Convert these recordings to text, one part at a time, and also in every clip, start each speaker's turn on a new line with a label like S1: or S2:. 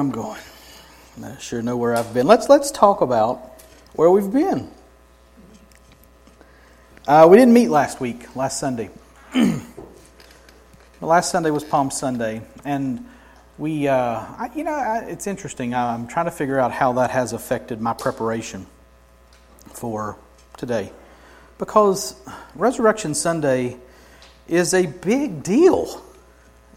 S1: I'm going. I sure know where I've been. Let's let's talk about where we've been. Uh, we didn't meet last week, last Sunday. last Sunday was Palm Sunday, and we, uh, I, you know, I, it's interesting. I'm trying to figure out how that has affected my preparation for today, because Resurrection Sunday is a big deal.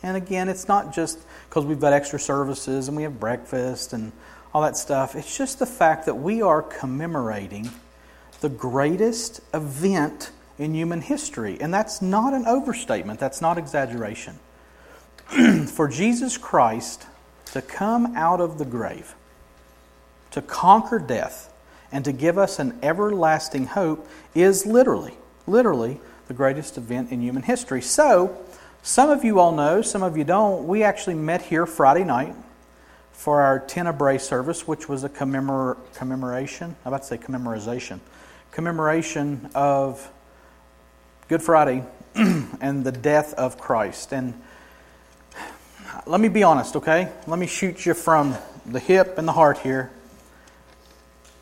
S1: And again, it's not just because we've got extra services and we have breakfast and all that stuff. It's just the fact that we are commemorating the greatest event in human history. And that's not an overstatement, that's not exaggeration. For Jesus Christ to come out of the grave, to conquer death, and to give us an everlasting hope is literally, literally the greatest event in human history. So, some of you all know, some of you don't. We actually met here Friday night for our Tenebrae service, which was a commemor- commemoration. I'm about to say commemorization. Commemoration of Good Friday and the death of Christ. And let me be honest, okay? Let me shoot you from the hip and the heart here.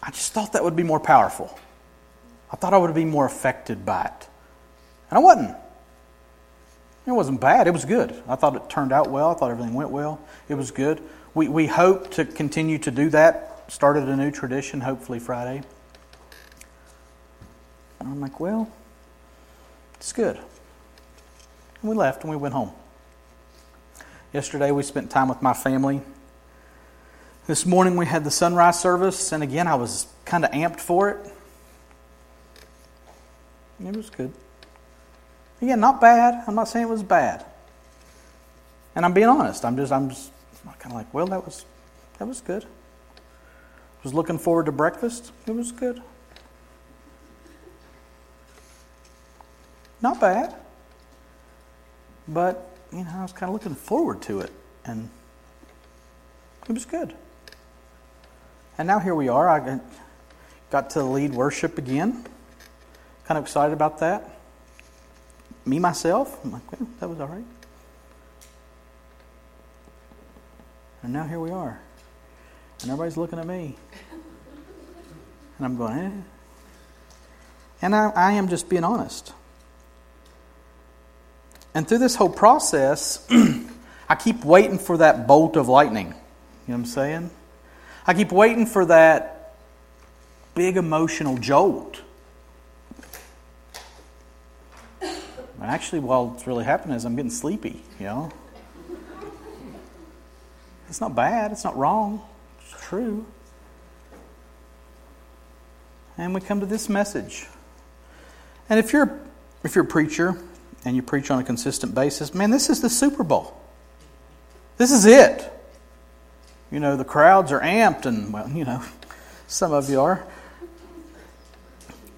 S1: I just thought that would be more powerful. I thought I would be more affected by it. And I wasn't. It wasn't bad. It was good. I thought it turned out well. I thought everything went well. It was good. We, we hope to continue to do that. Started a new tradition, hopefully Friday. And I'm like, well, it's good. And we left and we went home. Yesterday we spent time with my family. This morning we had the sunrise service, and again I was kind of amped for it. It was good. Again, not bad. I'm not saying it was bad. And I'm being honest. I'm just I'm just kind of like, well, that was that was good. Was looking forward to breakfast. It was good. Not bad. But, you know, I was kind of looking forward to it and it was good. And now here we are. I got to lead worship again. Kind of excited about that me myself, I'm like, well, that was all right. And now here we are. And everybody's looking at me. And I'm going, eh. And I, I am just being honest. And through this whole process, I keep waiting for that bolt of lightning. You know what I'm saying? I keep waiting for that big emotional jolt Actually, while it's really happening is I'm getting sleepy, you know. It's not bad, it's not wrong, it's true. And we come to this message. And if you're if you're a preacher and you preach on a consistent basis, man, this is the Super Bowl. This is it. You know, the crowds are amped and well, you know, some of you are.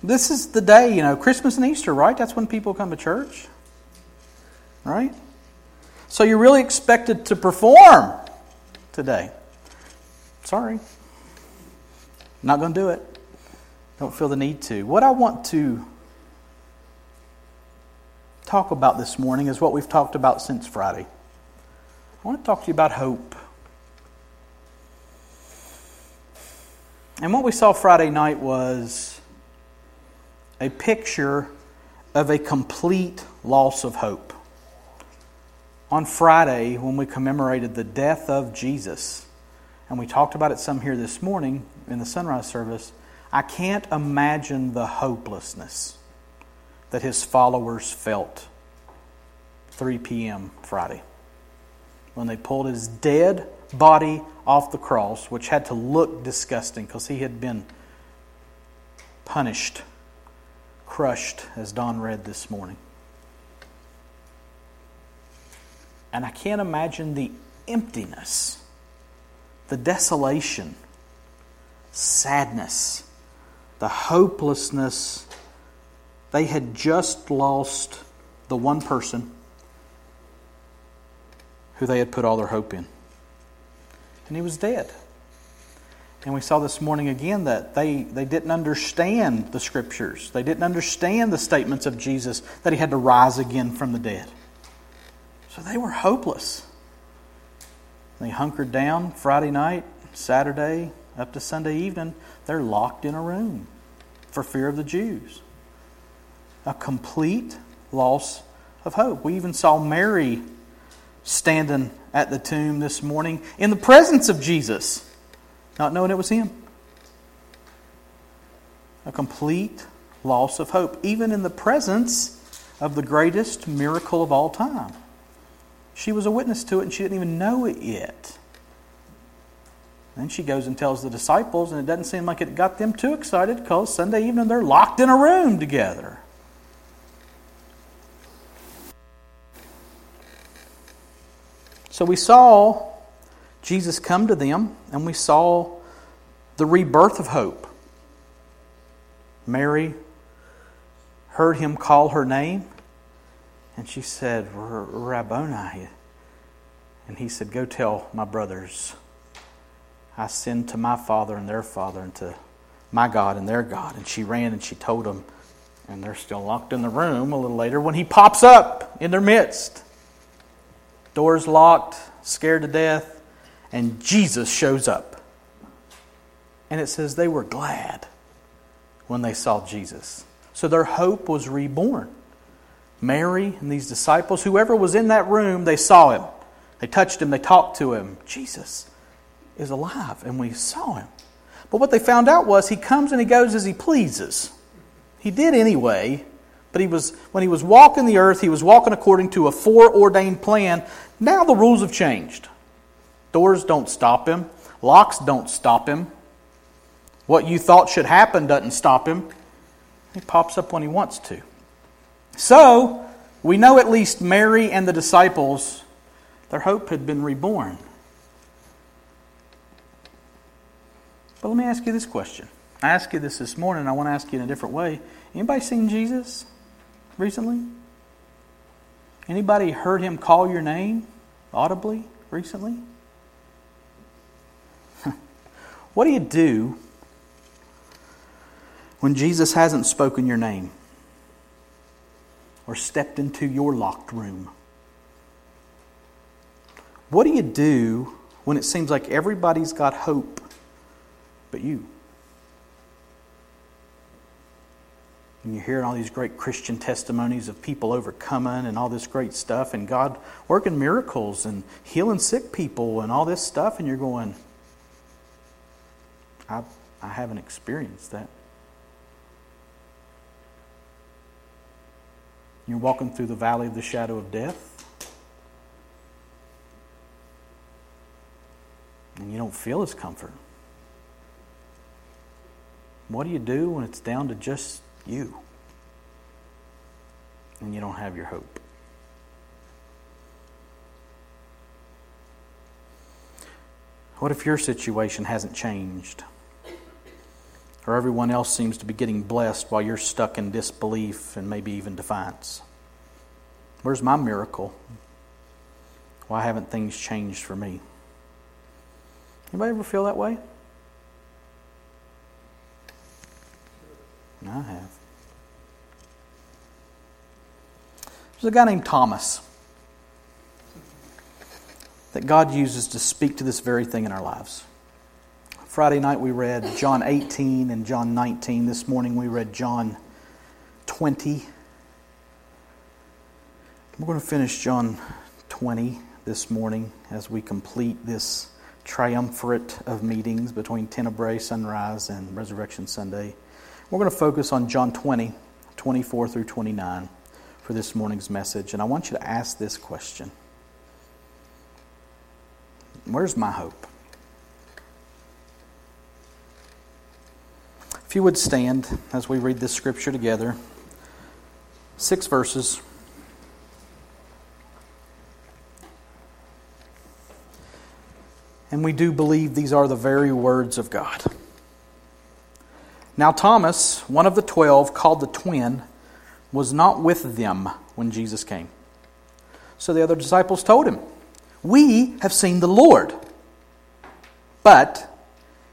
S1: This is the day, you know, Christmas and Easter, right? That's when people come to church. Right? So you're really expected to perform today. Sorry. Not going to do it. Don't feel the need to. What I want to talk about this morning is what we've talked about since Friday. I want to talk to you about hope. And what we saw Friday night was a picture of a complete loss of hope. On Friday, when we commemorated the death of Jesus, and we talked about it some here this morning in the sunrise service, I can't imagine the hopelessness that his followers felt 3 p.m. Friday when they pulled his dead body off the cross, which had to look disgusting because he had been punished crushed, as Don read this morning. And I can't imagine the emptiness, the desolation, sadness, the hopelessness. They had just lost the one person who they had put all their hope in. And he was dead. And we saw this morning again that they, they didn't understand the scriptures. They didn't understand the statements of Jesus that he had to rise again from the dead. So they were hopeless. They hunkered down Friday night, Saturday, up to Sunday evening. They're locked in a room for fear of the Jews. A complete loss of hope. We even saw Mary standing at the tomb this morning in the presence of Jesus, not knowing it was him. A complete loss of hope, even in the presence of the greatest miracle of all time. She was a witness to it and she didn't even know it yet. Then she goes and tells the disciples, and it doesn't seem like it got them too excited because Sunday evening they're locked in a room together. So we saw Jesus come to them, and we saw the rebirth of hope. Mary heard him call her name, and she said, Rabboni. And he said, Go tell my brothers, I send to my father and their father, and to my God and their God. And she ran and she told them, and they're still locked in the room a little later when he pops up in their midst. Doors locked, scared to death, and Jesus shows up. And it says they were glad when they saw Jesus. So their hope was reborn. Mary and these disciples, whoever was in that room, they saw him. They touched him, they talked to him. Jesus is alive, and we saw him. But what they found out was he comes and he goes as he pleases. He did anyway, but he was when he was walking the earth, he was walking according to a foreordained plan. Now the rules have changed. Doors don't stop him, locks don't stop him. What you thought should happen doesn't stop him. He pops up when he wants to. So, we know at least Mary and the disciples, their hope had been reborn. But let me ask you this question. I asked you this this morning, I want to ask you in a different way. Anybody seen Jesus? recently? Anybody heard him call your name audibly recently? What do you do when Jesus hasn't spoken your name or stepped into your locked room? What do you do when it seems like everybody's got hope but you? And you're hearing all these great Christian testimonies of people overcoming and all this great stuff, and God working miracles and healing sick people and all this stuff, and you're going, I, I haven't experienced that. You're walking through the valley of the shadow of death. And you don't feel his comfort. What do you do when it's down to just you. And you don't have your hope. What if your situation hasn't changed? Or everyone else seems to be getting blessed while you're stuck in disbelief and maybe even defiance? Where's my miracle? Why haven't things changed for me? Anybody ever feel that way? I have. There's a guy named Thomas that God uses to speak to this very thing in our lives. Friday night we read John 18 and John 19. This morning we read John 20. We're going to finish John 20 this morning as we complete this triumvirate of meetings between Tenebrae Sunrise and Resurrection Sunday. We're going to focus on John 20, 24 through 29 for this morning's message. And I want you to ask this question Where's my hope? If you would stand as we read this scripture together, six verses. And we do believe these are the very words of God. Now, Thomas, one of the twelve, called the twin, was not with them when Jesus came. So the other disciples told him, We have seen the Lord. But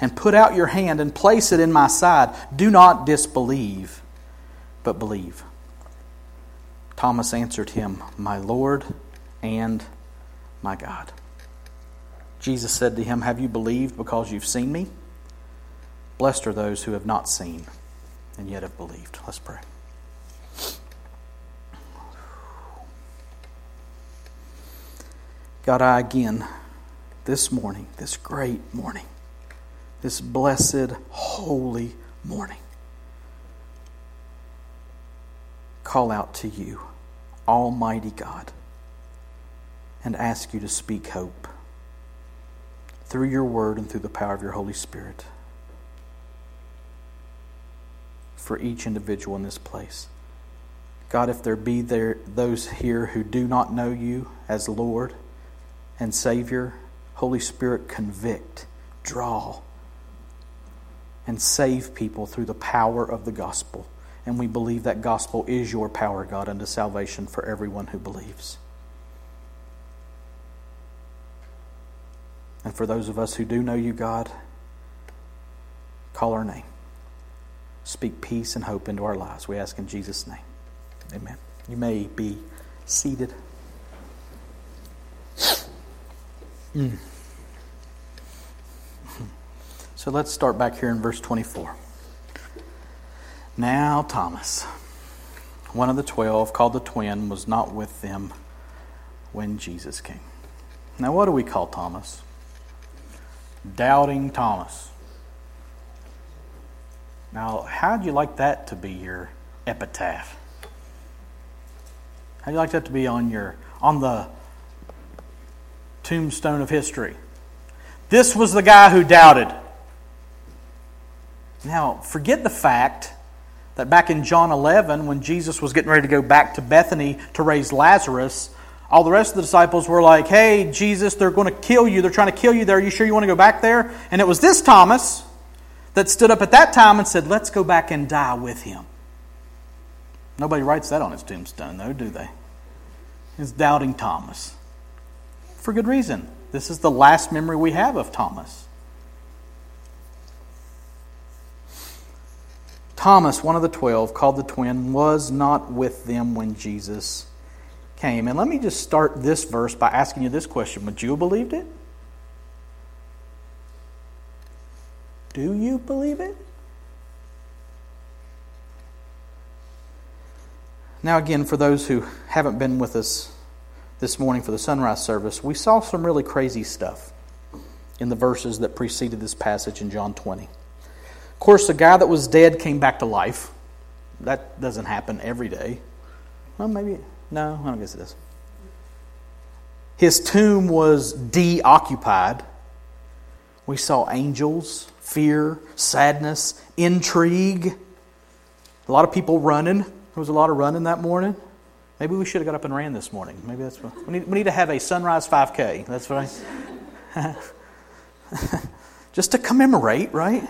S1: and put out your hand and place it in my side. Do not disbelieve, but believe. Thomas answered him, My Lord and my God. Jesus said to him, Have you believed because you've seen me? Blessed are those who have not seen and yet have believed. Let's pray. God, I again, this morning, this great morning, this blessed, holy morning, call out to you, Almighty God, and ask you to speak hope through your word and through the power of your Holy Spirit for each individual in this place. God, if there be there those here who do not know you as Lord and Savior, Holy Spirit, convict, draw, and save people through the power of the gospel. And we believe that gospel is your power, God, unto salvation for everyone who believes. And for those of us who do know you, God, call our name. Speak peace and hope into our lives. We ask in Jesus' name. Amen. You may be seated. Mm. So let's start back here in verse 24. Now, Thomas, one of the twelve, called the twin, was not with them when Jesus came. Now, what do we call Thomas? Doubting Thomas. Now, how'd you like that to be your epitaph? How'd you like that to be on your on the tombstone of history? This was the guy who doubted. Now, forget the fact that back in John 11, when Jesus was getting ready to go back to Bethany to raise Lazarus, all the rest of the disciples were like, Hey, Jesus, they're going to kill you. They're trying to kill you there. Are you sure you want to go back there? And it was this Thomas that stood up at that time and said, Let's go back and die with him. Nobody writes that on his tombstone, though, do they? It's doubting Thomas. For good reason. This is the last memory we have of Thomas. Thomas, one of the twelve, called the twin, was not with them when Jesus came. And let me just start this verse by asking you this question Would you have believed it? Do you believe it? Now, again, for those who haven't been with us this morning for the sunrise service, we saw some really crazy stuff in the verses that preceded this passage in John 20. Of course, the guy that was dead came back to life. That doesn't happen every day. Well, maybe, no, I don't guess it does. His tomb was deoccupied. We saw angels fear, sadness, intrigue. A lot of people running. There was a lot of running that morning. Maybe we should have got up and ran this morning. Maybe that's what we need. We need to have a sunrise 5K. That's I. Just to commemorate, right?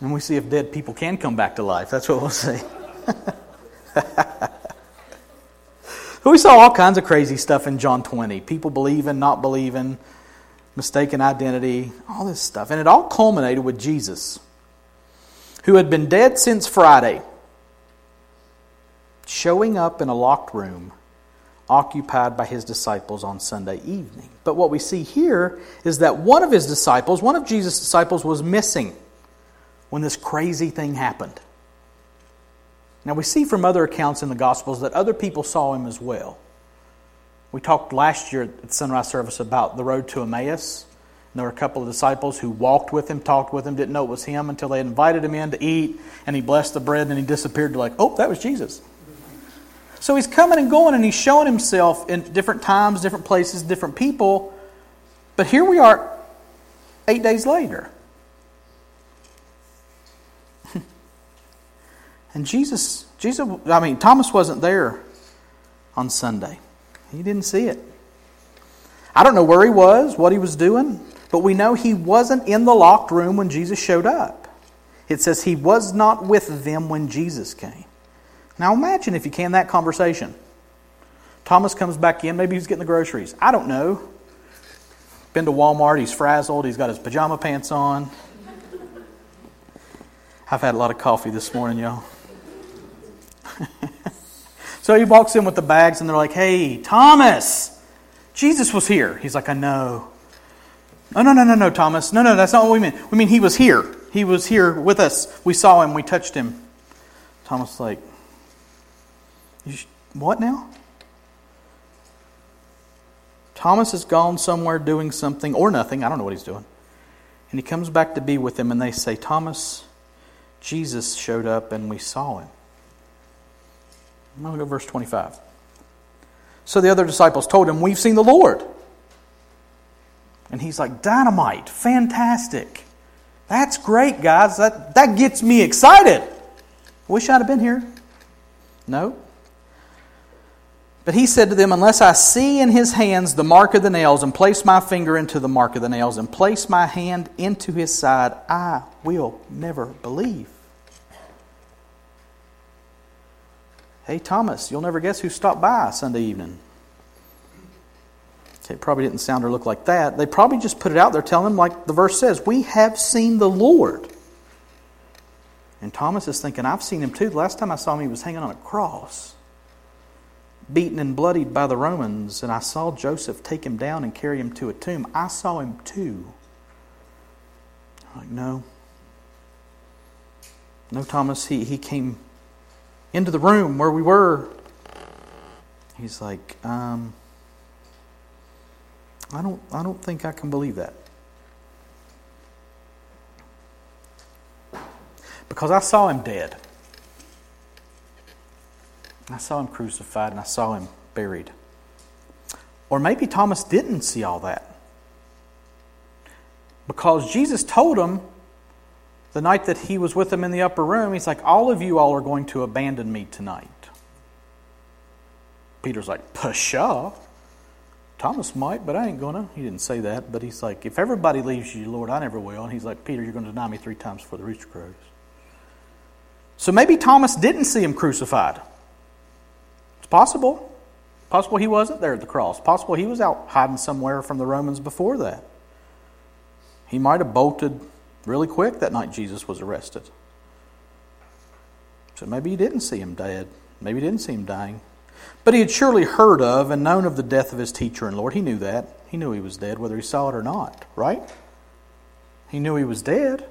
S1: And we see if dead people can come back to life. That's what we'll see. we saw all kinds of crazy stuff in John 20. People believing, not believing mistaken identity, all this stuff. And it all culminated with Jesus, who had been dead since Friday, showing up in a locked room occupied by his disciples on Sunday evening. But what we see here is that one of his disciples, one of Jesus' disciples, was missing when this crazy thing happened. Now, we see from other accounts in the Gospels that other people saw him as well. We talked last year at sunrise service about the road to Emmaus. And there were a couple of disciples who walked with him, talked with him, didn't know it was him until they invited him in to eat, and he blessed the bread, and he disappeared. They're like, oh, that was Jesus. So he's coming and going, and he's showing himself in different times, different places, different people. But here we are, eight days later. And Jesus, Jesus, I mean, Thomas wasn't there on Sunday. He didn't see it. I don't know where he was, what he was doing, but we know he wasn't in the locked room when Jesus showed up. It says he was not with them when Jesus came. Now imagine, if you can, that conversation. Thomas comes back in, maybe he's getting the groceries. I don't know. Been to Walmart, he's frazzled, he's got his pajama pants on. I've had a lot of coffee this morning, y'all. so he walks in with the bags, and they're like, Hey, Thomas, Jesus was here. He's like, I know. No, no, no, no, no, Thomas. No, no, that's not what we mean. We mean he was here. He was here with us. We saw him. We touched him. Thomas like, what now? Thomas has gone somewhere doing something or nothing. I don't know what he's doing. And he comes back to be with them, and they say, Thomas, Jesus showed up and we saw him. I'm going to go verse 25. So the other disciples told him, We've seen the Lord. And he's like, Dynamite, fantastic. That's great, guys. That, that gets me excited. Wish I'd have been here. No. But he said to them, Unless I see in his hands the mark of the nails, and place my finger into the mark of the nails, and place my hand into his side, I will never believe. Hey, Thomas, you'll never guess who stopped by Sunday evening. Okay, probably didn't sound or look like that. They probably just put it out there telling him, like the verse says, We have seen the Lord. And Thomas is thinking, I've seen him too. The last time I saw him, he was hanging on a cross, beaten and bloodied by the Romans, and I saw Joseph take him down and carry him to a tomb. I saw him too. I'm like, no. No, Thomas, he, he came into the room where we were. He's like, um, I don't, I don't think I can believe that. Because I saw him dead. I saw him crucified and I saw him buried. Or maybe Thomas didn't see all that. Because Jesus told him the night that he was with them in the upper room, he's like, All of you all are going to abandon me tonight. Peter's like, Pshaw. Thomas might, but I ain't gonna. He didn't say that, but he's like, If everybody leaves you, Lord, I never will. And he's like, Peter, you're going to deny me three times before the rooster crows. So maybe Thomas didn't see him crucified. It's possible. Possible he wasn't there at the cross. Possible he was out hiding somewhere from the Romans before that. He might have bolted really quick that night Jesus was arrested. So maybe he didn't see him dead. Maybe he didn't see him dying. But he had surely heard of and known of the death of his teacher and Lord. He knew that. He knew he was dead, whether he saw it or not, right? He knew he was dead.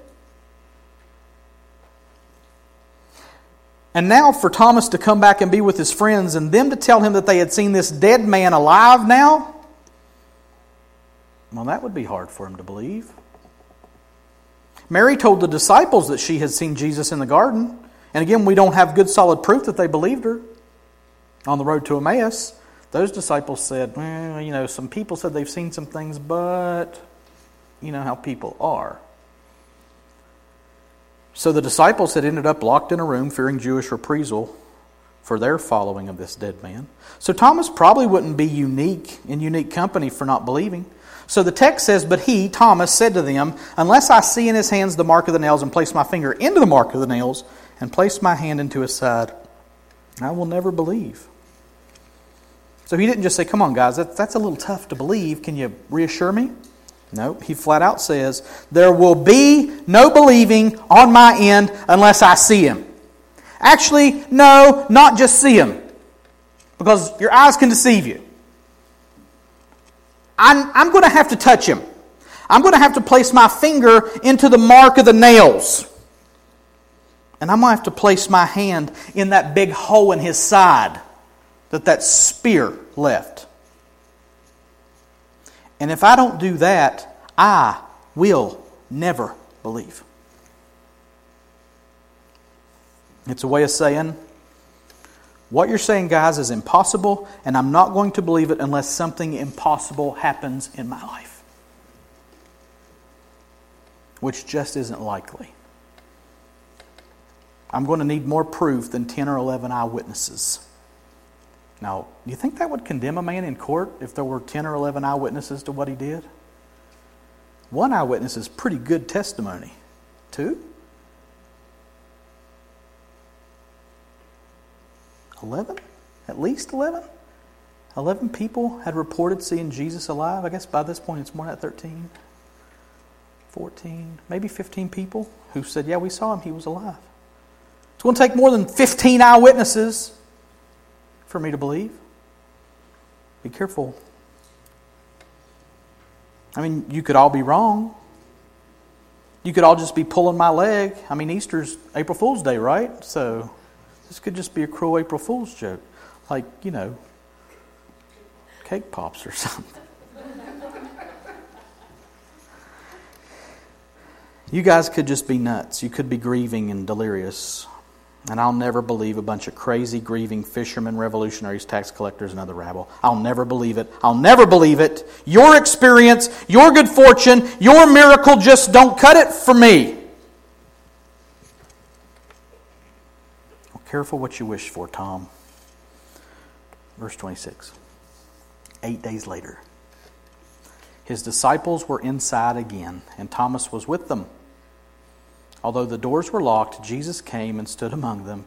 S1: And now for Thomas to come back and be with his friends and them to tell him that they had seen this dead man alive now, well, that would be hard for him to believe. Mary told the disciples that she had seen Jesus in the garden. And again, we don't have good solid proof that they believed her. On the road to Emmaus, those disciples said, well, you know, some people said they've seen some things, but you know how people are. So the disciples had ended up locked in a room, fearing Jewish reprisal for their following of this dead man. So Thomas probably wouldn't be unique in unique company for not believing. So the text says, But he, Thomas, said to them, Unless I see in his hands the mark of the nails, and place my finger into the mark of the nails, and place my hand into his side, I will never believe. So he didn't just say, Come on, guys, that, that's a little tough to believe. Can you reassure me? No, he flat out says, There will be no believing on my end unless I see him. Actually, no, not just see him, because your eyes can deceive you. I'm, I'm going to have to touch him. I'm going to have to place my finger into the mark of the nails. And I'm going to have to place my hand in that big hole in his side that that spear left. And if I don't do that, I will never believe. It's a way of saying, what you're saying, guys, is impossible, and I'm not going to believe it unless something impossible happens in my life, which just isn't likely. I'm going to need more proof than 10 or 11 eyewitnesses. Now, do you think that would condemn a man in court if there were 10 or 11 eyewitnesses to what he did? One eyewitness is pretty good testimony. Two? 11? At least 11? 11 people had reported seeing Jesus alive. I guess by this point it's more than 13, 14, maybe 15 people who said, Yeah, we saw him, he was alive. It's going to take more than 15 eyewitnesses for me to believe. Be careful. I mean, you could all be wrong. You could all just be pulling my leg. I mean, Easter's April Fool's Day, right? So this could just be a cruel April Fool's joke. Like, you know, cake pops or something. you guys could just be nuts. You could be grieving and delirious. And I'll never believe a bunch of crazy, grieving fishermen, revolutionaries, tax collectors, and other rabble. I'll never believe it. I'll never believe it. Your experience, your good fortune, your miracle just don't cut it for me. Careful what you wish for, Tom. Verse 26. Eight days later, his disciples were inside again, and Thomas was with them. Although the doors were locked, Jesus came and stood among them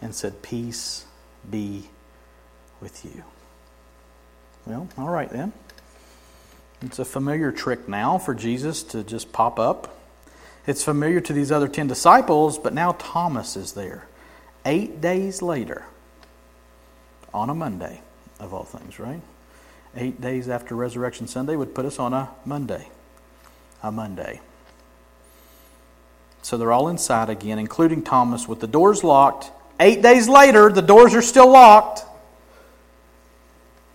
S1: and said, Peace be with you. Well, all right then. It's a familiar trick now for Jesus to just pop up. It's familiar to these other 10 disciples, but now Thomas is there. Eight days later, on a Monday, of all things, right? Eight days after Resurrection Sunday would put us on a Monday. A Monday. So they're all inside again, including Thomas, with the doors locked. Eight days later, the doors are still locked.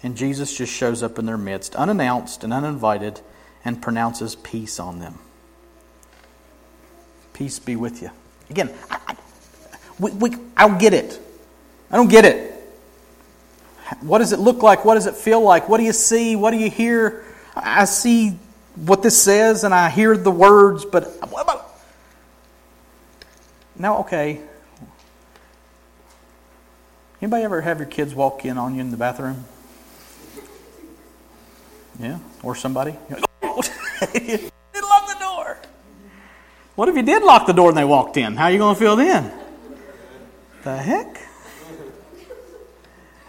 S1: And Jesus just shows up in their midst, unannounced and uninvited, and pronounces peace on them. Peace be with you. Again, I, we, we, I don't get it. I don't get it. What does it look like? What does it feel like? What do you see? What do you hear? I see what this says and I hear the words, but now, okay. Anybody ever have your kids walk in on you in the bathroom? Yeah, or somebody. did oh, lock the door. What if you did lock the door and they walked in? How are you going to feel then? The heck?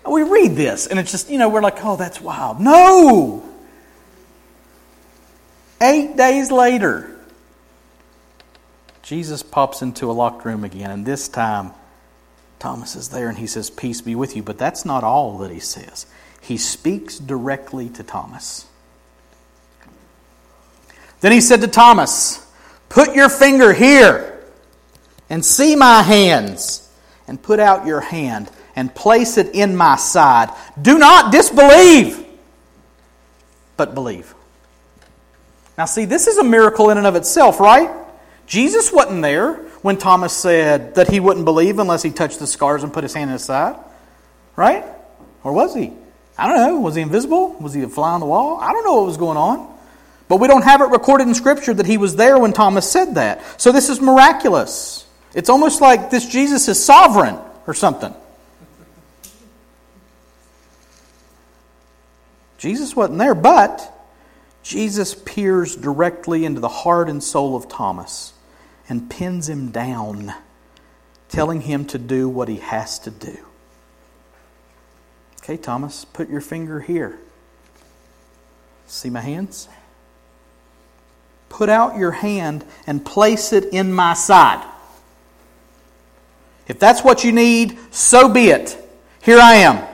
S1: We read this and it's just, you know, we're like, oh, that's wild. No! Eight days later, Jesus pops into a locked room again, and this time Thomas is there and he says, Peace be with you. But that's not all that he says. He speaks directly to Thomas. Then he said to Thomas, Put your finger here and see my hands, and put out your hand and place it in my side. Do not disbelieve, but believe. Now, see, this is a miracle in and of itself, right? Jesus wasn't there when Thomas said that he wouldn't believe unless he touched the scars and put his hand in his side. Right? Or was he? I don't know. Was he invisible? Was he a fly on the wall? I don't know what was going on. But we don't have it recorded in Scripture that he was there when Thomas said that. So this is miraculous. It's almost like this Jesus is sovereign or something. Jesus wasn't there, but Jesus peers directly into the heart and soul of Thomas and pins him down, telling him to do what he has to do. Okay, Thomas, put your finger here. See my hands? Put out your hand and place it in my side. If that's what you need, so be it. Here I am.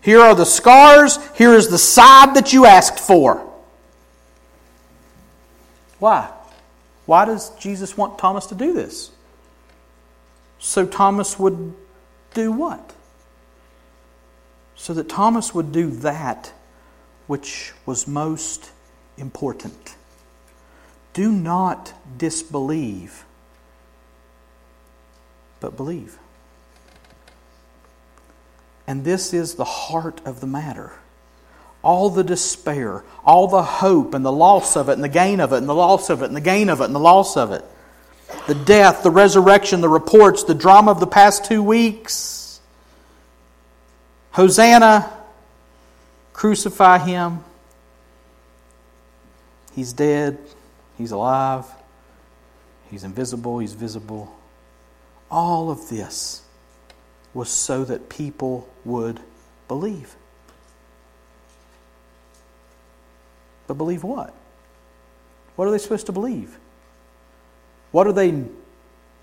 S1: Here are the scars. Here is the side that you asked for. Why? Why does Jesus want Thomas to do this? So Thomas would do what? So that Thomas would do that which was most important. Do not disbelieve, but believe. And this is the heart of the matter all the despair, all the hope and the loss of it, and the gain of it, and the loss of it, and the gain of it, and the loss of it. The death, the resurrection, the reports, the drama of the past two weeks. Hosanna, crucify him. He's dead, he's alive, he's invisible, he's visible. All of this was so that people would believe. But believe what? What are they supposed to believe? What are they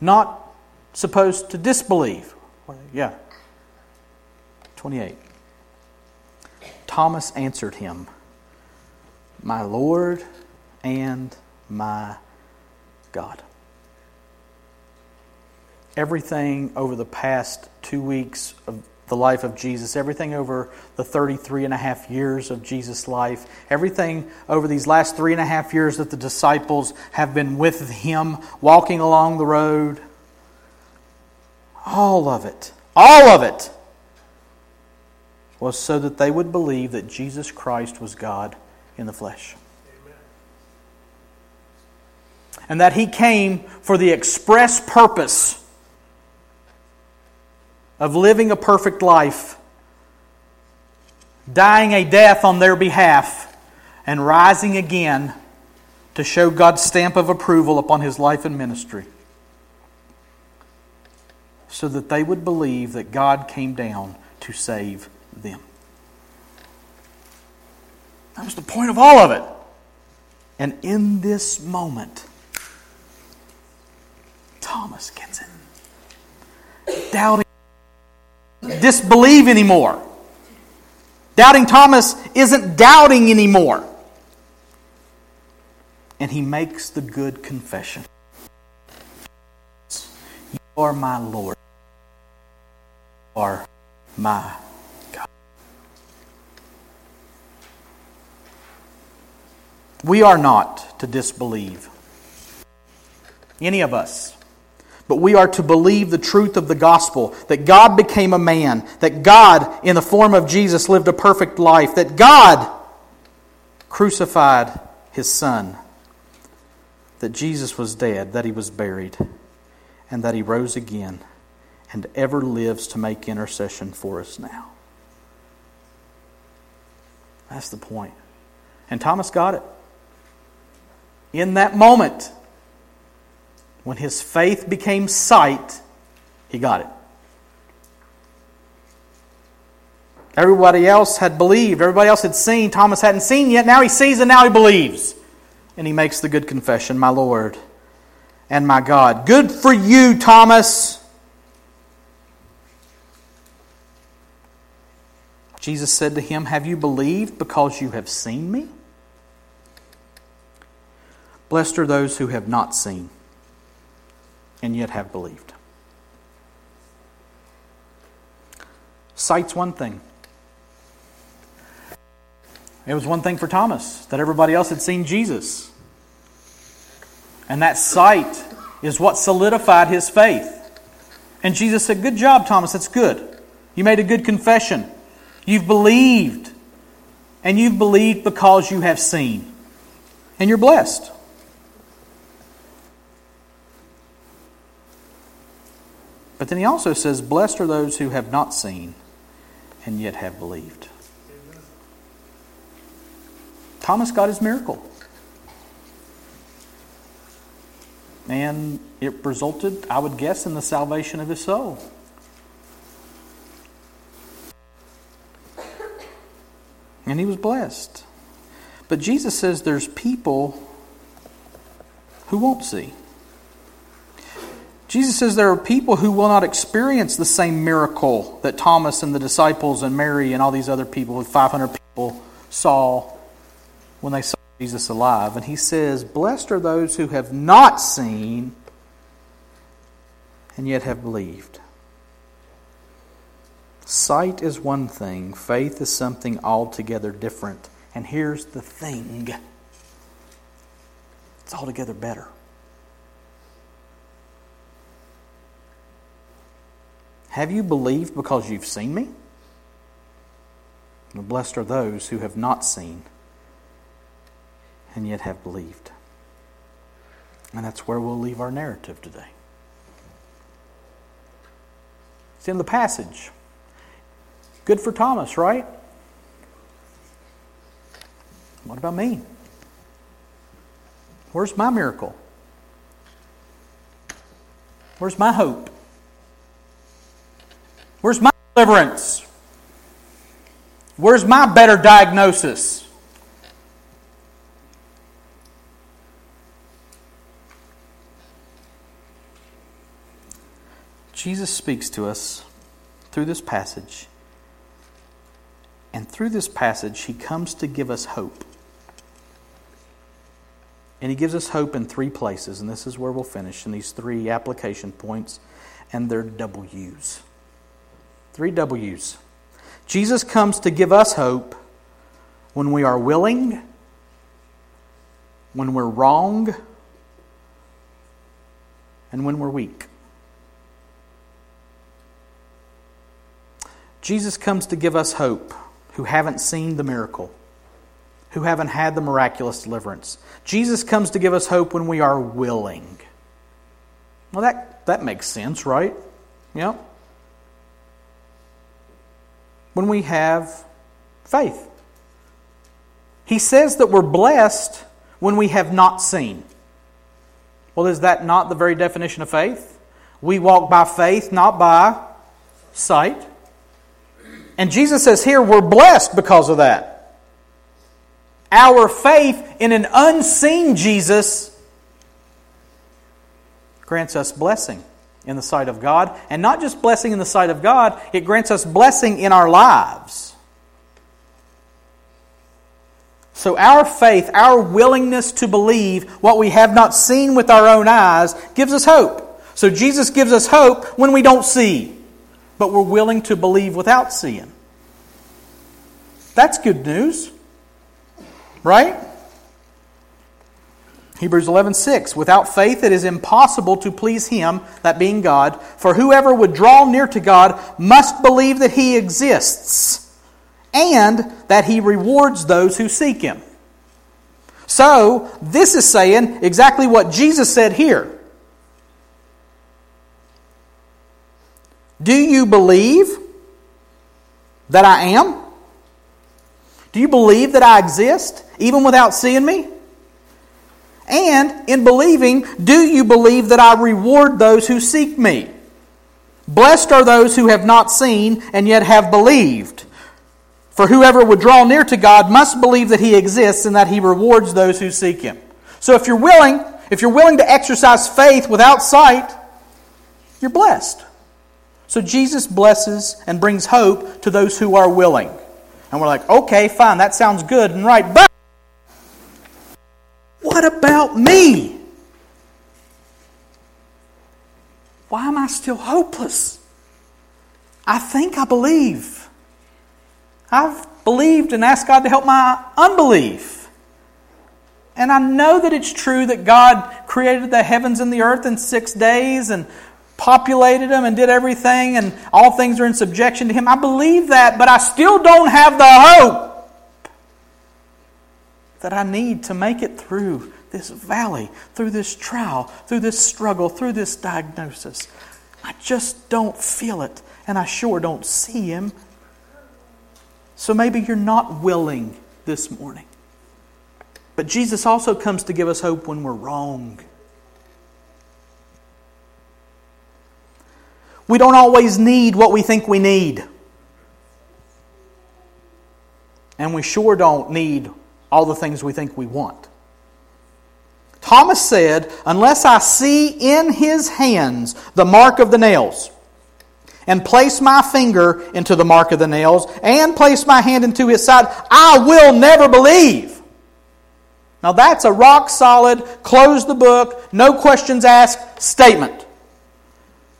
S1: not supposed to disbelieve? Yeah. 28. Thomas answered him, My Lord and my God. Everything over the past two weeks of the life of Jesus, everything over the 33 and a half years of Jesus' life, everything over these last three and a half years that the disciples have been with him, walking along the road, all of it, all of it was so that they would believe that Jesus Christ was God in the flesh. And that he came for the express purpose of living a perfect life, dying a death on their behalf, and rising again to show God's stamp of approval upon his life and ministry. So that they would believe that God came down to save them. That was the point of all of it. And in this moment, Thomas gets it. Doubting disbelieve anymore. Doubting Thomas isn't doubting anymore. And he makes the good confession You are my Lord. You are my God. We are not to disbelieve. Any of us but we are to believe the truth of the gospel that God became a man, that God, in the form of Jesus, lived a perfect life, that God crucified his son, that Jesus was dead, that he was buried, and that he rose again and ever lives to make intercession for us now. That's the point. And Thomas got it. In that moment, when his faith became sight, he got it. Everybody else had believed. Everybody else had seen. Thomas hadn't seen yet. Now he sees and now he believes. And he makes the good confession My Lord and my God. Good for you, Thomas. Jesus said to him, Have you believed because you have seen me? Blessed are those who have not seen and yet have believed. Sight's one thing. It was one thing for Thomas that everybody else had seen Jesus. And that sight is what solidified his faith. And Jesus said, Good job, Thomas, that's good. You made a good confession. You've believed. And you've believed because you have seen. And you're blessed. But then he also says, Blessed are those who have not seen and yet have believed. Thomas got his miracle. And it resulted, I would guess, in the salvation of his soul. And he was blessed. But Jesus says there's people who won't see. Jesus says there are people who will not experience the same miracle that Thomas and the disciples and Mary and all these other people, with 500 people, saw when they saw Jesus alive. And he says, Blessed are those who have not seen and yet have believed. Sight is one thing, faith is something altogether different. And here's the thing it's altogether better. Have you believed because you've seen me? And blessed are those who have not seen and yet have believed. And that's where we'll leave our narrative today. It's in the passage. Good for Thomas, right? What about me? Where's my miracle? Where's my hope? Where's my deliverance? Where's my better diagnosis? Jesus speaks to us through this passage. And through this passage, he comes to give us hope. And he gives us hope in three places, and this is where we'll finish in these three application points, and they're W's. Three W's. Jesus comes to give us hope when we are willing, when we're wrong, and when we're weak. Jesus comes to give us hope who haven't seen the miracle, who haven't had the miraculous deliverance. Jesus comes to give us hope when we are willing. Well, that, that makes sense, right? Yep. When we have faith. He says that we're blessed when we have not seen. Well, is that not the very definition of faith? We walk by faith, not by sight. And Jesus says here, we're blessed because of that. Our faith in an unseen Jesus grants us blessing in the sight of God. And not just blessing in the sight of God, it grants us blessing in our lives. So, our faith, our willingness to believe what we have not seen with our own eyes, gives us hope. So, Jesus gives us hope when we don't see but we're willing to believe without seeing. That's good news. Right? Hebrews 11:6 Without faith it is impossible to please him that being God for whoever would draw near to God must believe that he exists and that he rewards those who seek him. So, this is saying exactly what Jesus said here. Do you believe that I am? Do you believe that I exist, even without seeing me? And in believing, do you believe that I reward those who seek me? Blessed are those who have not seen and yet have believed. For whoever would draw near to God must believe that he exists and that he rewards those who seek him. So if you're willing, if you're willing to exercise faith without sight, you're blessed. So Jesus blesses and brings hope to those who are willing. And we're like, okay, fine, that sounds good and right, but what about me? Why am I still hopeless? I think I believe. I've believed and asked God to help my unbelief. And I know that it's true that God created the heavens and the earth in six days and populated them and did everything, and all things are in subjection to Him. I believe that, but I still don't have the hope that I need to make it through this valley, through this trial, through this struggle, through this diagnosis. I just don't feel it, and I sure don't see Him. So maybe you're not willing this morning. But Jesus also comes to give us hope when we're wrong. We don't always need what we think we need. And we sure don't need all the things we think we want. Thomas said, Unless I see in his hands the mark of the nails, and place my finger into the mark of the nails, and place my hand into his side, I will never believe. Now that's a rock solid, close the book, no questions asked statement.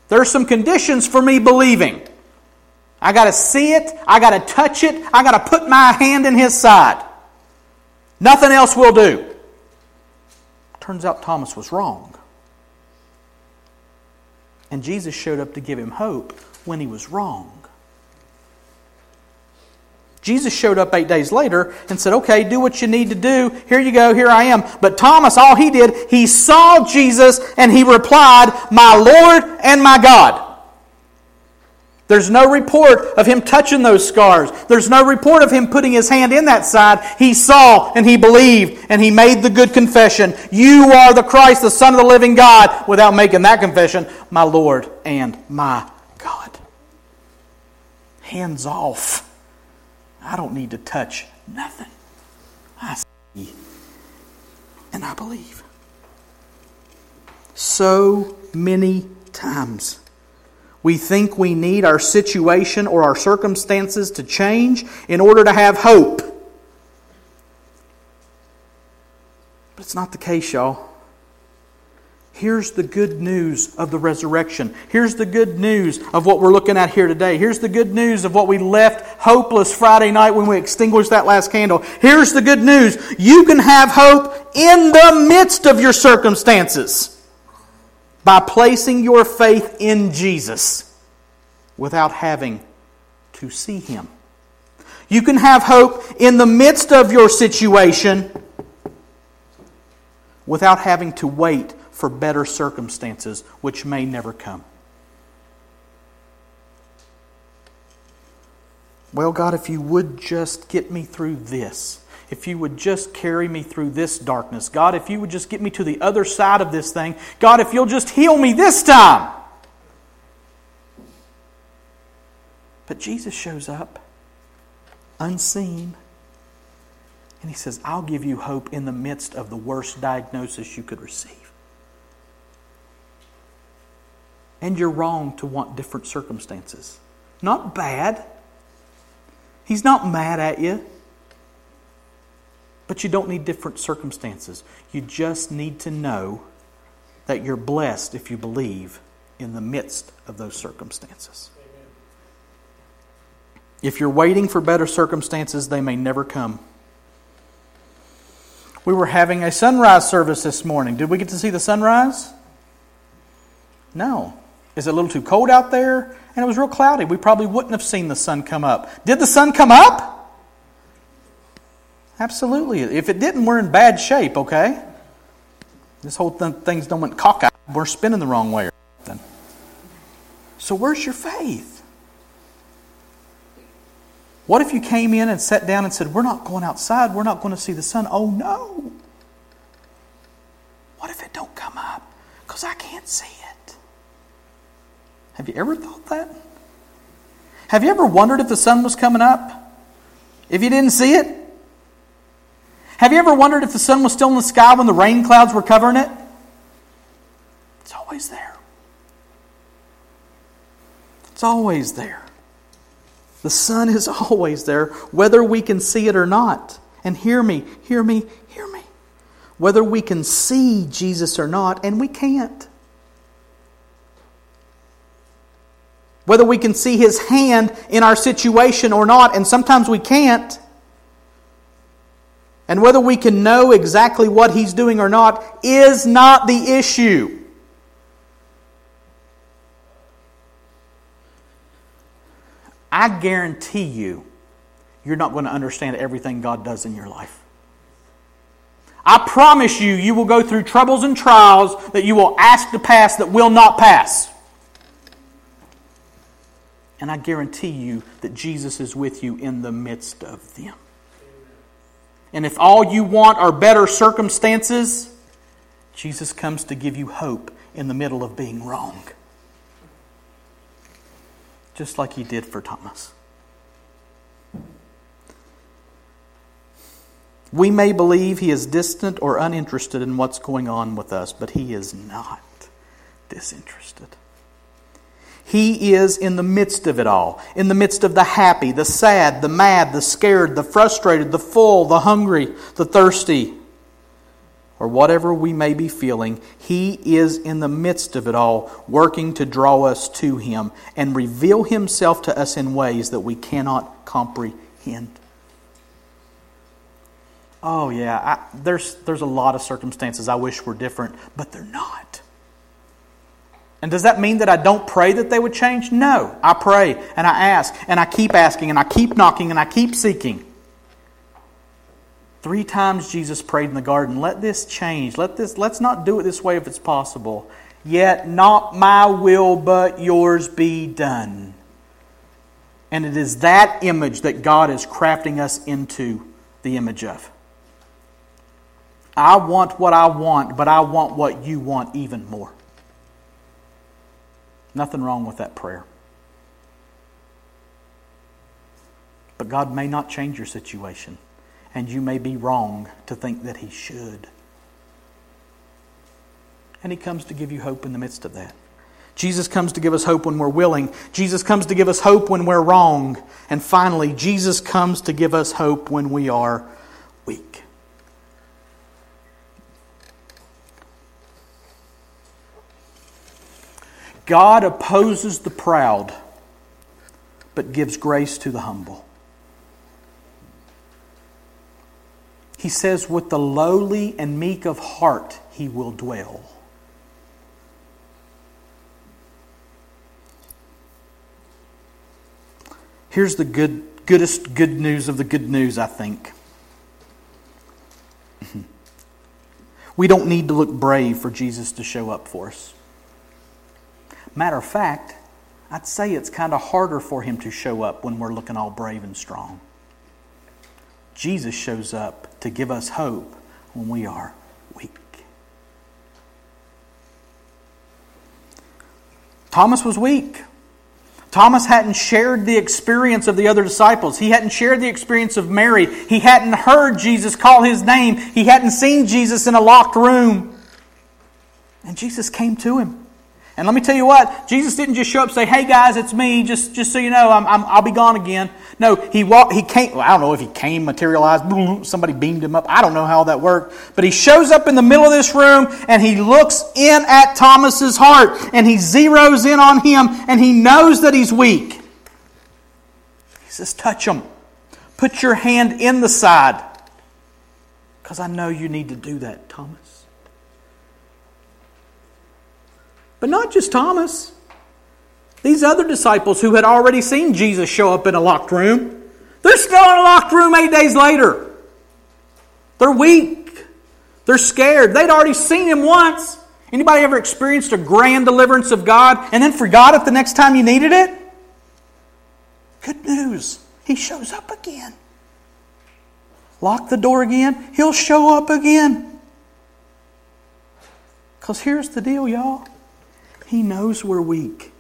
S1: There's some conditions for me believing. I got to see it, I got to touch it, I got to put my hand in his side. Nothing else will do. Turns out Thomas was wrong. And Jesus showed up to give him hope when he was wrong. Jesus showed up eight days later and said, Okay, do what you need to do. Here you go, here I am. But Thomas, all he did, he saw Jesus and he replied, My Lord and my God. There's no report of him touching those scars. There's no report of him putting his hand in that side. He saw and he believed and he made the good confession You are the Christ, the Son of the living God, without making that confession, my Lord and my God. Hands off. I don't need to touch nothing. I see and I believe. So many times we think we need our situation or our circumstances to change in order to have hope. But it's not the case, y'all. Here's the good news of the resurrection. Here's the good news of what we're looking at here today. Here's the good news of what we left hopeless Friday night when we extinguished that last candle. Here's the good news. You can have hope in the midst of your circumstances by placing your faith in Jesus without having to see Him. You can have hope in the midst of your situation without having to wait for better circumstances, which may never come. Well, God, if you would just get me through this, if you would just carry me through this darkness. God, if you would just get me to the other side of this thing. God, if you'll just heal me this time. But Jesus shows up unseen. And he says, I'll give you hope in the midst of the worst diagnosis you could receive. And you're wrong to want different circumstances. Not bad. He's not mad at you. But you don't need different circumstances. You just need to know that you're blessed if you believe in the midst of those circumstances. If you're waiting for better circumstances, they may never come. We were having a sunrise service this morning. Did we get to see the sunrise? No. Is it a little too cold out there? And it was real cloudy. We probably wouldn't have seen the sun come up. Did the sun come up? Absolutely. If it didn't, we're in bad shape, okay? This whole th- thing's done went cockeyed. We're spinning the wrong way or something. So where's your faith? What if you came in and sat down and said, We're not going outside, we're not going to see the sun? Oh no. What if it don't come up? Because I can't see it. Have you ever thought that? Have you ever wondered if the sun was coming up? If you didn't see it? Have you ever wondered if the sun was still in the sky when the rain clouds were covering it? It's always there. It's always there. The sun is always there, whether we can see it or not. And hear me, hear me, hear me. Whether we can see Jesus or not, and we can't. Whether we can see his hand in our situation or not, and sometimes we can't. And whether we can know exactly what he's doing or not is not the issue. I guarantee you, you're not going to understand everything God does in your life. I promise you, you will go through troubles and trials that you will ask to pass that will not pass. And I guarantee you that Jesus is with you in the midst of them. And if all you want are better circumstances, Jesus comes to give you hope in the middle of being wrong. Just like he did for Thomas. We may believe he is distant or uninterested in what's going on with us, but he is not disinterested. He is in the midst of it all, in the midst of the happy, the sad, the mad, the scared, the frustrated, the full, the hungry, the thirsty, or whatever we may be feeling. He is in the midst of it all, working to draw us to Him and reveal Himself to us in ways that we cannot comprehend. Oh, yeah, I, there's, there's a lot of circumstances I wish were different, but they're not. And does that mean that I don't pray that they would change? No. I pray and I ask and I keep asking and I keep knocking and I keep seeking. Three times Jesus prayed in the garden, let this change. Let this let's not do it this way if it's possible. Yet not my will but yours be done. And it is that image that God is crafting us into the image of. I want what I want, but I want what you want even more. Nothing wrong with that prayer. But God may not change your situation, and you may be wrong to think that He should. And He comes to give you hope in the midst of that. Jesus comes to give us hope when we're willing. Jesus comes to give us hope when we're wrong. And finally, Jesus comes to give us hope when we are weak. God opposes the proud, but gives grace to the humble. He says, With the lowly and meek of heart, he will dwell. Here's the good, goodest good news of the good news, I think. We don't need to look brave for Jesus to show up for us. Matter of fact, I'd say it's kind of harder for him to show up when we're looking all brave and strong. Jesus shows up to give us hope when we are weak. Thomas was weak. Thomas hadn't shared the experience of the other disciples. He hadn't shared the experience of Mary. He hadn't heard Jesus call his name. He hadn't seen Jesus in a locked room. And Jesus came to him. And let me tell you what, Jesus didn't just show up and say, hey guys, it's me, just, just so you know, I'm, i will be gone again. No, he walked, he came, well, I don't know if he came, materialized, somebody beamed him up. I don't know how that worked. But he shows up in the middle of this room and he looks in at Thomas's heart and he zeroes in on him and he knows that he's weak. He says, touch him. Put your hand in the side. Because I know you need to do that, Thomas. But not just Thomas. These other disciples who had already seen Jesus show up in a locked room, they're still in a locked room eight days later. They're weak. They're scared. They'd already seen him once. Anybody ever experienced a grand deliverance of God and then forgot it the next time you needed it? Good news. He shows up again. Lock the door again, he'll show up again. Because here's the deal, y'all. He knows we're weak.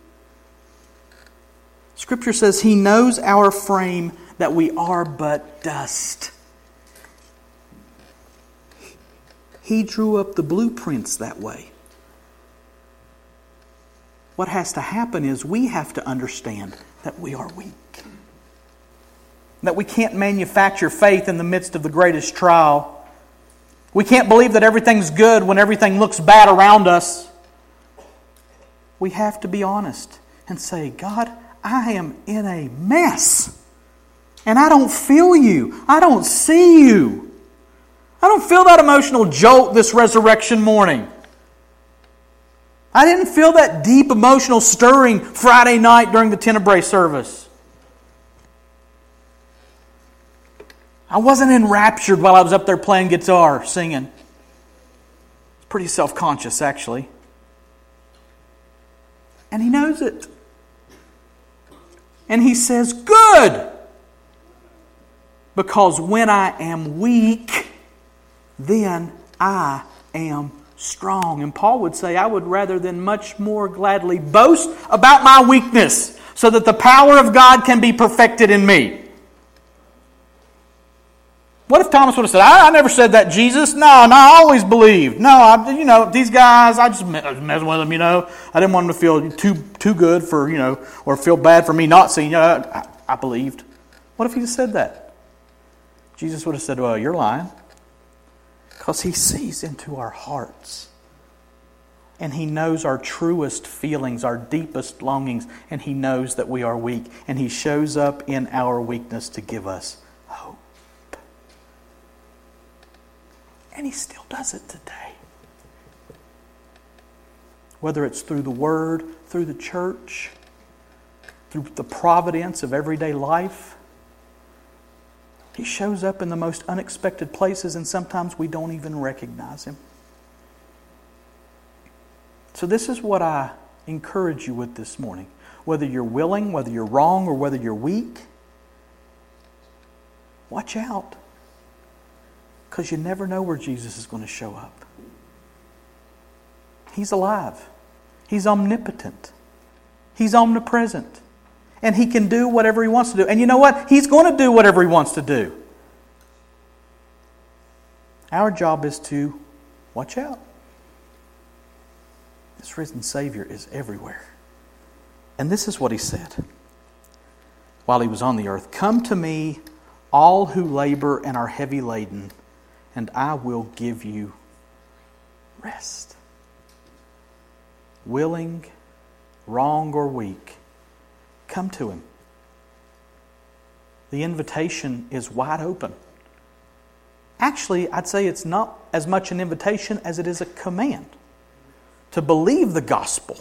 S1: Scripture says He knows our frame, that we are but dust. He drew up the blueprints that way. What has to happen is we have to understand that we are weak. That we can't manufacture faith in the midst of the greatest trial. We can't believe that everything's good when everything looks bad around us we have to be honest and say, God, I am in a mess. And I don't feel you. I don't see you. I don't feel that emotional jolt this resurrection morning. I didn't feel that deep emotional stirring Friday night during the Tenebrae service. I wasn't enraptured while I was up there playing guitar, singing. It's pretty self conscious, actually. And he knows it. And he says, Good! Because when I am weak, then I am strong. And Paul would say, I would rather than much more gladly boast about my weakness so that the power of God can be perfected in me. What if Thomas would have said, I, I, never said that, Jesus? No, no, I always believed. No, I, you know, these guys, I just messing with them, you know. I didn't want them to feel too, too good for, you know, or feel bad for me not seeing you. I, I believed. What if he said that? Jesus would have said, Well, you're lying. Because he sees into our hearts. And he knows our truest feelings, our deepest longings, and he knows that we are weak. And he shows up in our weakness to give us And He still does it today. Whether it's through the Word, through the church, through the providence of everyday life, He shows up in the most unexpected places, and sometimes we don't even recognize Him. So, this is what I encourage you with this morning. whether you're willing, whether you're wrong, or whether you're weak, watch out. Because you never know where Jesus is going to show up. He's alive, He's omnipotent, He's omnipresent, and He can do whatever He wants to do. And you know what? He's going to do whatever He wants to do. Our job is to watch out. This risen Savior is everywhere. And this is what He said while He was on the earth Come to me, all who labor and are heavy laden, and I will give you rest. Willing, wrong, or weak, come to Him. The invitation is wide open. Actually, I'd say it's not as much an invitation as it is a command to believe the gospel,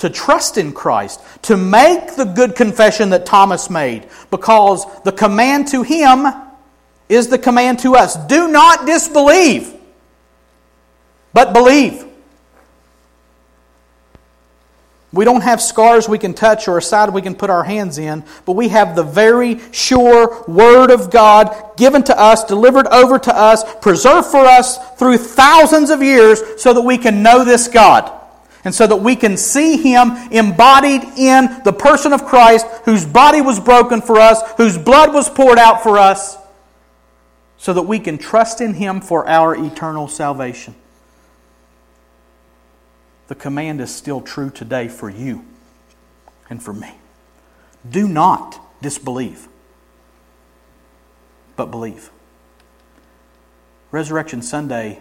S1: to trust in Christ, to make the good confession that Thomas made, because the command to him is the command to us. Do not disbelieve, but believe. We don't have scars we can touch or a side we can put our hands in, but we have the very sure Word of God given to us, delivered over to us, preserved for us through thousands of years so that we can know this God. And so that we can see Him embodied in the person of Christ, whose body was broken for us, whose blood was poured out for us, so that we can trust in Him for our eternal salvation the command is still true today for you and for me. Do not disbelieve, but believe. Resurrection Sunday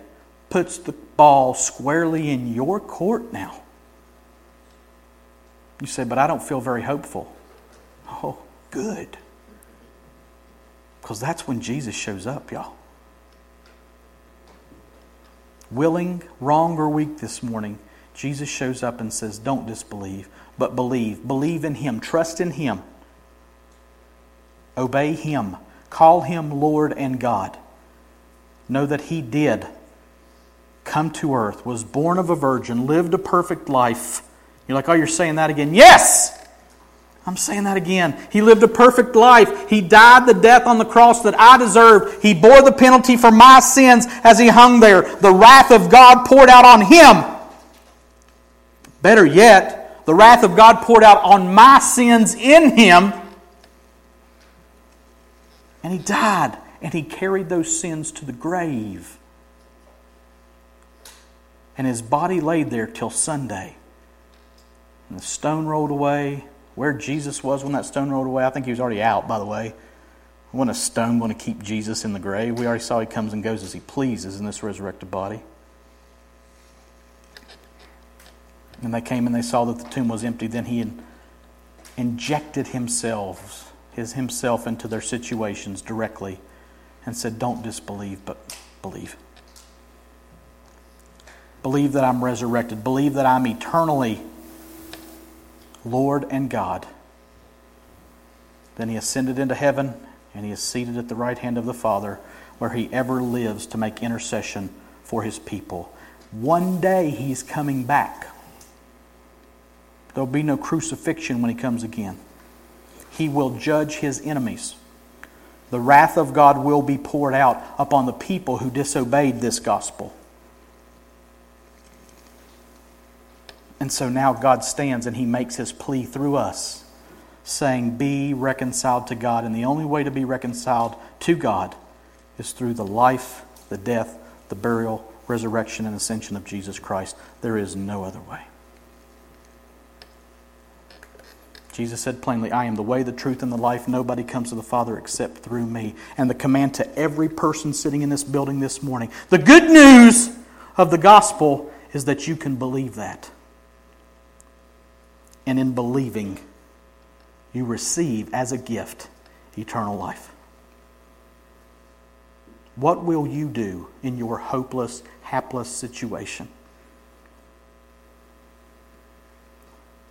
S1: puts the ball squarely in your court now. You say, but I don't feel very hopeful. Oh, good. Because that's when Jesus shows up, y'all. Willing, wrong, or weak this morning, Jesus shows up and says, Don't disbelieve, but believe. Believe in Him. Trust in Him. Obey Him. Call Him Lord and God. Know that He did come to earth, was born of a virgin, lived a perfect life. You're like, Oh, you're saying that again? Yes! I'm saying that again. He lived a perfect life. He died the death on the cross that I deserved. He bore the penalty for my sins as he hung there. The wrath of God poured out on him. Better yet, the wrath of God poured out on my sins in him. And he died, and he carried those sins to the grave. And his body laid there till Sunday. And the stone rolled away. Where Jesus was when that stone rolled away, I think he was already out, by the way. When a stone going to keep Jesus in the grave? We already saw he comes and goes as he pleases in this resurrected body. And they came and they saw that the tomb was empty. Then he injected himself, his himself into their situations directly and said, Don't disbelieve, but believe. Believe that I'm resurrected. Believe that I'm eternally Lord and God. Then he ascended into heaven and he is seated at the right hand of the Father, where he ever lives to make intercession for his people. One day he's coming back. There'll be no crucifixion when he comes again. He will judge his enemies. The wrath of God will be poured out upon the people who disobeyed this gospel. And so now God stands and he makes his plea through us, saying, Be reconciled to God. And the only way to be reconciled to God is through the life, the death, the burial, resurrection, and ascension of Jesus Christ. There is no other way. Jesus said plainly, I am the way, the truth, and the life. Nobody comes to the Father except through me. And the command to every person sitting in this building this morning the good news of the gospel is that you can believe that. And in believing, you receive as a gift eternal life. What will you do in your hopeless, hapless situation?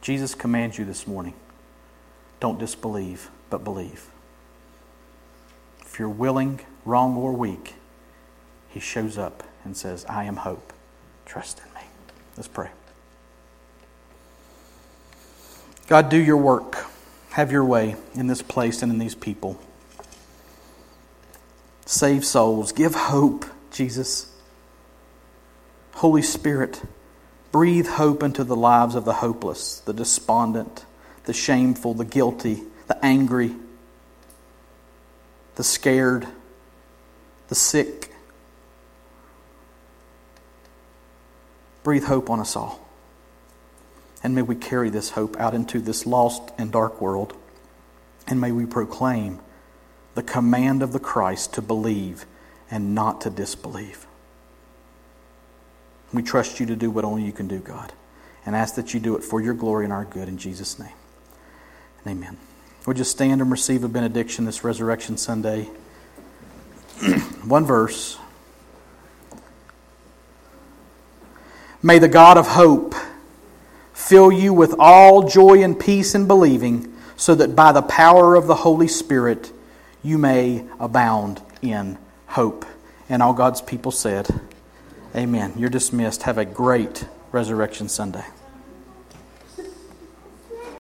S1: Jesus commands you this morning don't disbelieve, but believe. If you're willing, wrong, or weak, he shows up and says, I am hope. Trust in me. Let's pray. God, do your work. Have your way in this place and in these people. Save souls. Give hope, Jesus. Holy Spirit, breathe hope into the lives of the hopeless, the despondent, the shameful, the guilty, the angry, the scared, the sick. Breathe hope on us all. And may we carry this hope out into this lost and dark world. And may we proclaim the command of the Christ to believe and not to disbelieve. We trust you to do what only you can do, God, and ask that you do it for your glory and our good in Jesus' name. And amen. We'll just stand and receive a benediction this Resurrection Sunday. One verse. May the God of hope fill you with all joy and peace in believing, so that by the power of the Holy Spirit you may abound in hope. And all God's people said, Amen. You're dismissed. Have a great Resurrection Sunday.